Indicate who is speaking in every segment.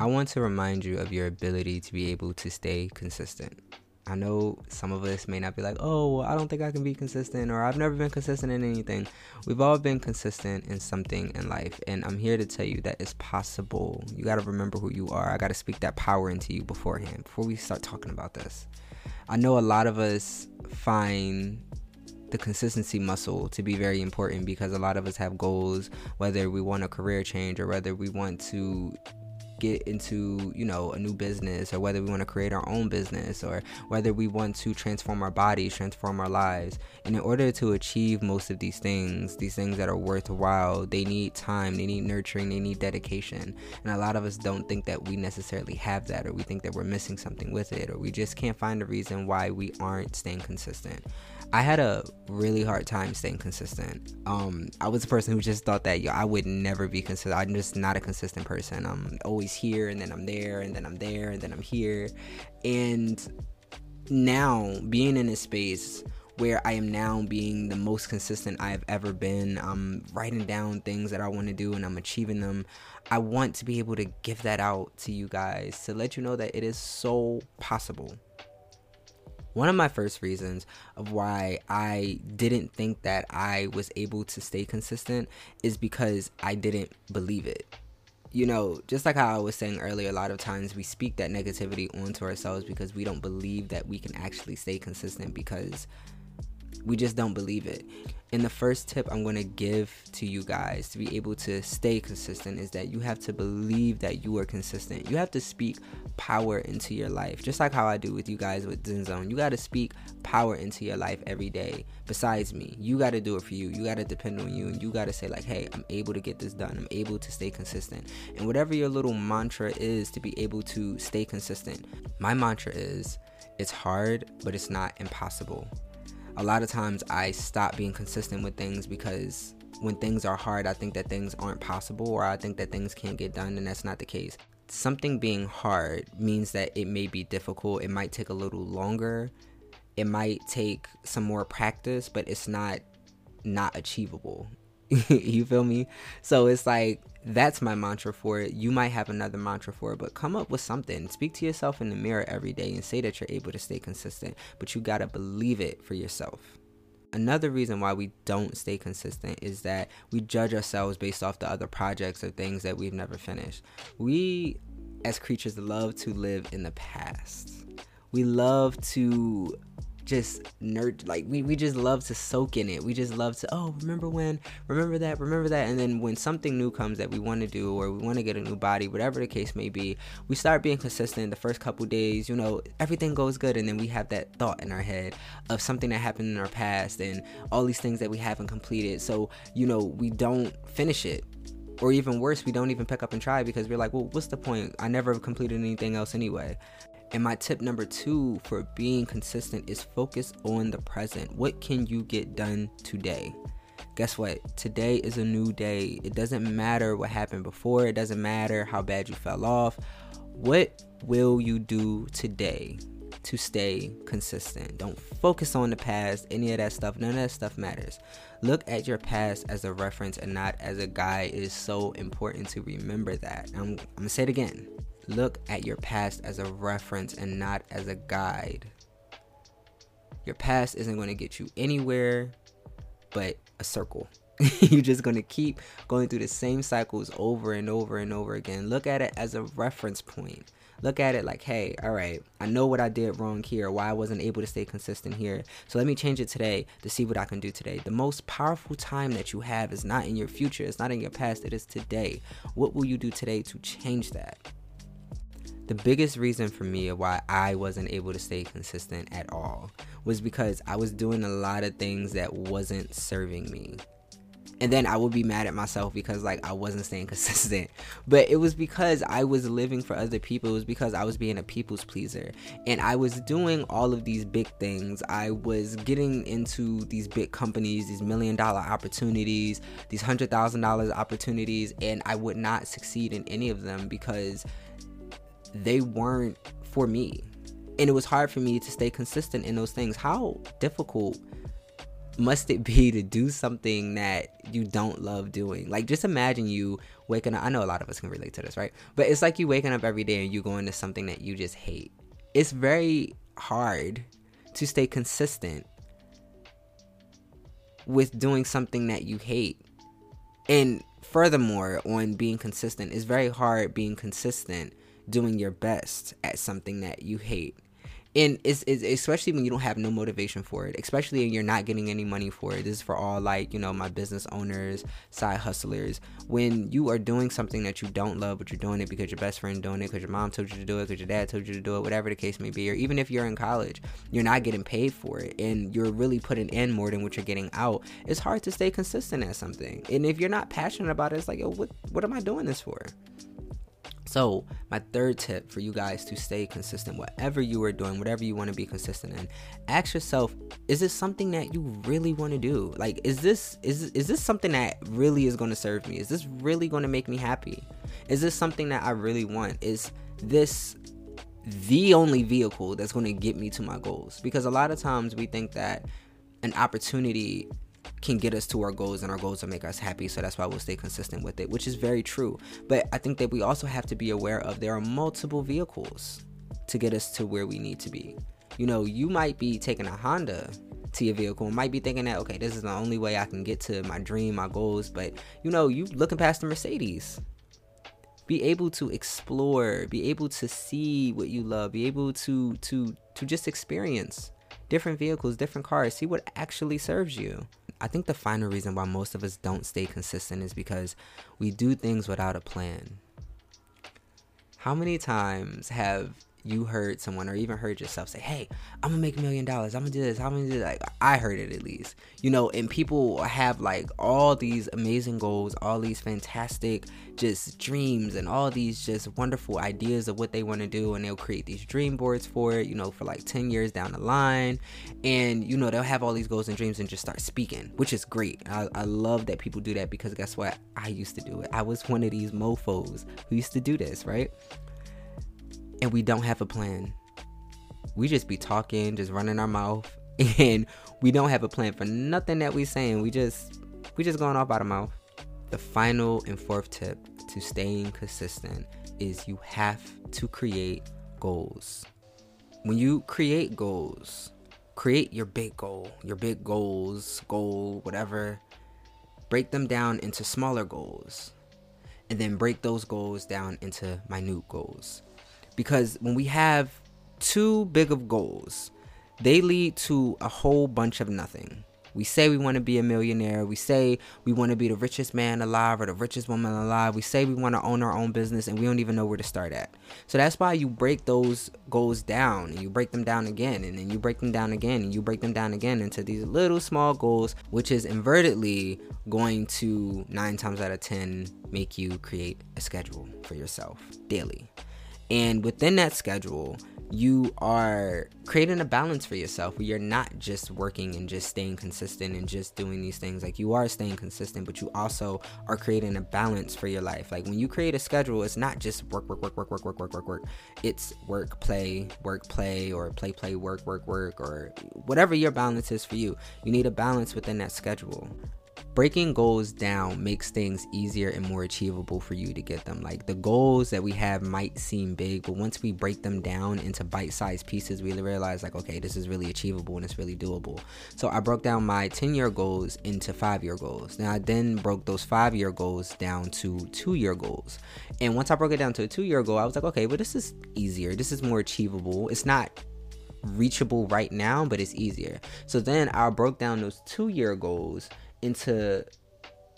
Speaker 1: I want to remind you of your ability to be able to stay consistent. I know some of us may not be like, oh, I don't think I can be consistent, or I've never been consistent in anything. We've all been consistent in something in life, and I'm here to tell you that it's possible. You got to remember who you are. I got to speak that power into you beforehand, before we start talking about this. I know a lot of us find the consistency muscle to be very important because a lot of us have goals, whether we want a career change or whether we want to get into you know a new business or whether we want to create our own business or whether we want to transform our bodies transform our lives and in order to achieve most of these things these things that are worthwhile they need time they need nurturing they need dedication and a lot of us don't think that we necessarily have that or we think that we're missing something with it or we just can't find a reason why we aren't staying consistent I had a really hard time staying consistent. Um, I was a person who just thought that yo, I would never be consistent. I'm just not a consistent person. I'm always here and then I'm there and then I'm there and then I'm here. And now being in a space where I am now being the most consistent I have ever been. I'm writing down things that I want to do and I'm achieving them. I want to be able to give that out to you guys to let you know that it is so possible one of my first reasons of why I didn't think that I was able to stay consistent is because I didn't believe it. You know, just like how I was saying earlier, a lot of times we speak that negativity onto ourselves because we don't believe that we can actually stay consistent because we just don't believe it. And the first tip I'm going to give to you guys to be able to stay consistent is that you have to believe that you are consistent. You have to speak power into your life, just like how I do with you guys with Zen Zone. You got to speak power into your life every day. Besides me, you got to do it for you. You got to depend on you, and you got to say like, "Hey, I'm able to get this done. I'm able to stay consistent." And whatever your little mantra is to be able to stay consistent, my mantra is, "It's hard, but it's not impossible." A lot of times I stop being consistent with things because when things are hard, I think that things aren't possible or I think that things can't get done, and that's not the case. Something being hard means that it may be difficult, it might take a little longer, it might take some more practice, but it's not not achievable. you feel me? So it's like that's my mantra for it. You might have another mantra for it, but come up with something. Speak to yourself in the mirror every day and say that you're able to stay consistent, but you got to believe it for yourself. Another reason why we don't stay consistent is that we judge ourselves based off the other projects or things that we've never finished. We, as creatures, love to live in the past. We love to just nerd like we, we just love to soak in it we just love to oh remember when remember that remember that and then when something new comes that we want to do or we want to get a new body whatever the case may be we start being consistent the first couple days you know everything goes good and then we have that thought in our head of something that happened in our past and all these things that we haven't completed so you know we don't finish it or even worse, we don't even pick up and try because we're like, well, what's the point? I never completed anything else anyway. And my tip number two for being consistent is focus on the present. What can you get done today? Guess what? Today is a new day. It doesn't matter what happened before, it doesn't matter how bad you fell off. What will you do today to stay consistent? Don't focus on the past, any of that stuff. None of that stuff matters. Look at your past as a reference and not as a guide. It is so important to remember that. I'm, I'm gonna say it again Look at your past as a reference and not as a guide. Your past isn't going to get you anywhere but a circle. You're just going to keep going through the same cycles over and over and over again. Look at it as a reference point. Look at it like, hey, all right, I know what I did wrong here, why I wasn't able to stay consistent here. So let me change it today to see what I can do today. The most powerful time that you have is not in your future, it's not in your past, it is today. What will you do today to change that? The biggest reason for me why I wasn't able to stay consistent at all was because I was doing a lot of things that wasn't serving me. And then I would be mad at myself because like I wasn't staying consistent. But it was because I was living for other people. It was because I was being a people's pleaser. And I was doing all of these big things. I was getting into these big companies, these million dollar opportunities, these hundred thousand dollars opportunities, and I would not succeed in any of them because they weren't for me. And it was hard for me to stay consistent in those things. How difficult must it be to do something that you don't love doing? Like, just imagine you waking up. I know a lot of us can relate to this, right? But it's like you waking up every day and you go into something that you just hate. It's very hard to stay consistent with doing something that you hate. And furthermore, on being consistent, it's very hard being consistent doing your best at something that you hate. And it's, it's, especially when you don't have no motivation for it especially when you're not getting any money for it. This is for all like you know my business owners side hustlers. When you are doing something that you don't love but you're doing it because your best friend doing it because your mom told you to do it because your dad told you to do it whatever the case may be or even if you're in college you're not getting paid for it and you're really putting in more than what you're getting out it's hard to stay consistent at something. And if you're not passionate about it it's like yo what, what am i doing this for so, my third tip for you guys to stay consistent, whatever you are doing, whatever you want to be consistent in, ask yourself: Is this something that you really want to do? Like, is this is is this something that really is going to serve me? Is this really going to make me happy? Is this something that I really want? Is this the only vehicle that's going to get me to my goals? Because a lot of times we think that an opportunity can get us to our goals and our goals will make us happy so that's why we'll stay consistent with it which is very true. But i think that we also have to be aware of there are multiple vehicles to get us to where we need to be. You know you might be taking a honda to your vehicle and might be thinking that okay this is the only way i can get to my dream my goals but you know you looking past the mercedes. Be able to explore be able to see what you love be able to to to just experience different vehicles different cars see what actually serves you I think the final reason why most of us don't stay consistent is because we do things without a plan. How many times have you heard someone or even heard yourself say, Hey, I'm gonna make a million dollars, I'm gonna do this, I'm gonna do that. Like I heard it at least. You know, and people have like all these amazing goals, all these fantastic just dreams and all these just wonderful ideas of what they want to do and they'll create these dream boards for it, you know, for like 10 years down the line. And you know, they'll have all these goals and dreams and just start speaking, which is great. I, I love that people do that because guess what? I used to do it. I was one of these mofos who used to do this, right? And we don't have a plan. We just be talking, just running our mouth, and we don't have a plan for nothing that we saying. We just we just going off out of mouth. The final and fourth tip to staying consistent is you have to create goals. When you create goals, create your big goal, your big goals, goal, whatever. Break them down into smaller goals. And then break those goals down into minute goals because when we have too big of goals, they lead to a whole bunch of nothing. We say we want to be a millionaire. We say we want to be the richest man alive or the richest woman alive. We say we want to own our own business and we don't even know where to start at. So that's why you break those goals down and you break them down again and then you break them down again and you break them down again into these little small goals, which is invertedly going to nine times out of 10 make you create a schedule for yourself daily. And within that schedule, you are creating a balance for yourself where you're not just working and just staying consistent and just doing these things. Like you are staying consistent, but you also are creating a balance for your life. Like when you create a schedule, it's not just work, work, work, work, work, work, work, work, work. It's work, play, work, play, or play, play, work, work, work, or whatever your balance is for you. You need a balance within that schedule breaking goals down makes things easier and more achievable for you to get them. Like the goals that we have might seem big, but once we break them down into bite sized pieces, we realize, like, okay, this is really achievable and it's really doable. So I broke down my 10 year goals into five year goals. Now I then broke those five year goals down to two year goals. And once I broke it down to a two year goal, I was like, okay, but this is easier. This is more achievable. It's not reachable right now, but it's easier. So then I broke down those two year goals into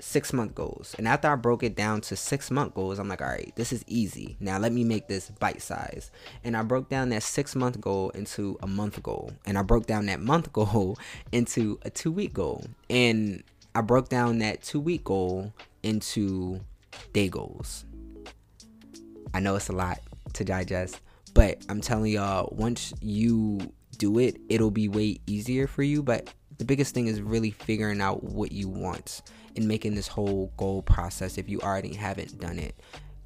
Speaker 1: six month goals. And after I broke it down to six month goals, I'm like, all right, this is easy. Now let me make this bite size. And I broke down that six month goal into a month goal. And I broke down that month goal into a two week goal. And I broke down that two week goal into day goals. I know it's a lot to digest, but I'm telling y'all, once you do it, it'll be way easier for you. But the biggest thing is really figuring out what you want and making this whole goal process if you already haven't done it.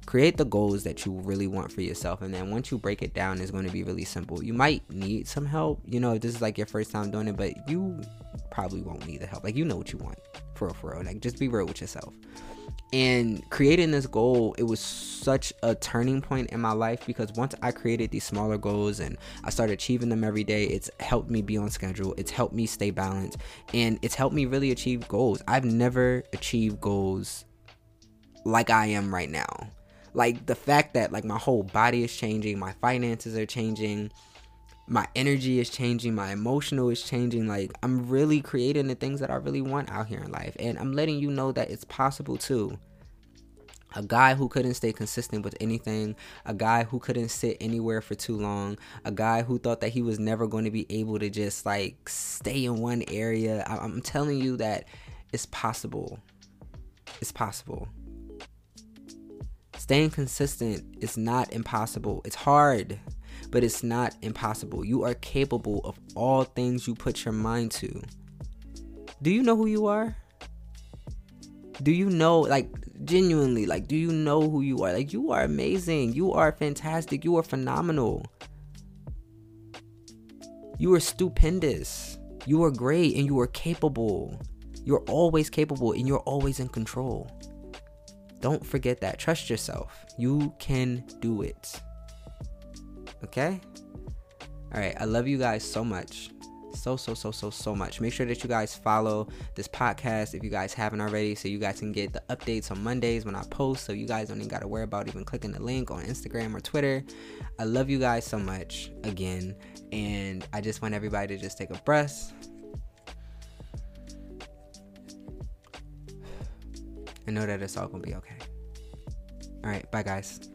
Speaker 1: Create the goals that you really want for yourself and then once you break it down it's going to be really simple. You might need some help you know if this is like your first time doing it but you probably won't need the help. Like you know what you want for real for real. Like just be real with yourself. And creating this goal it was such a turning point in my life because once i created these smaller goals and i started achieving them every day it's helped me be on schedule. It's helped me stay balanced. And it's helped me really achieve goals. I've never achieved goals like i am right now. Like the fact that like my whole body is changing my finances are changing my energy is changing my emotional is changing like i'm really creating the things that i really want out here in life and i'm letting you know that it's possible too a guy who couldn't stay consistent with anything, a guy who couldn't sit anywhere for too long, a guy who thought that he was never going to be able to just like stay in one area. I'm telling you that it's possible. It's possible. Staying consistent is not impossible. It's hard, but it's not impossible. You are capable of all things you put your mind to. Do you know who you are? Do you know, like, genuinely, like, do you know who you are? Like, you are amazing. You are fantastic. You are phenomenal. You are stupendous. You are great and you are capable. You're always capable and you're always in control. Don't forget that. Trust yourself. You can do it. Okay? All right. I love you guys so much. So, so, so, so, so much. Make sure that you guys follow this podcast if you guys haven't already so you guys can get the updates on Mondays when I post so you guys don't even got to worry about even clicking the link on Instagram or Twitter. I love you guys so much again. And I just want everybody to just take a breath and know that it's all gonna be okay. All right, bye guys.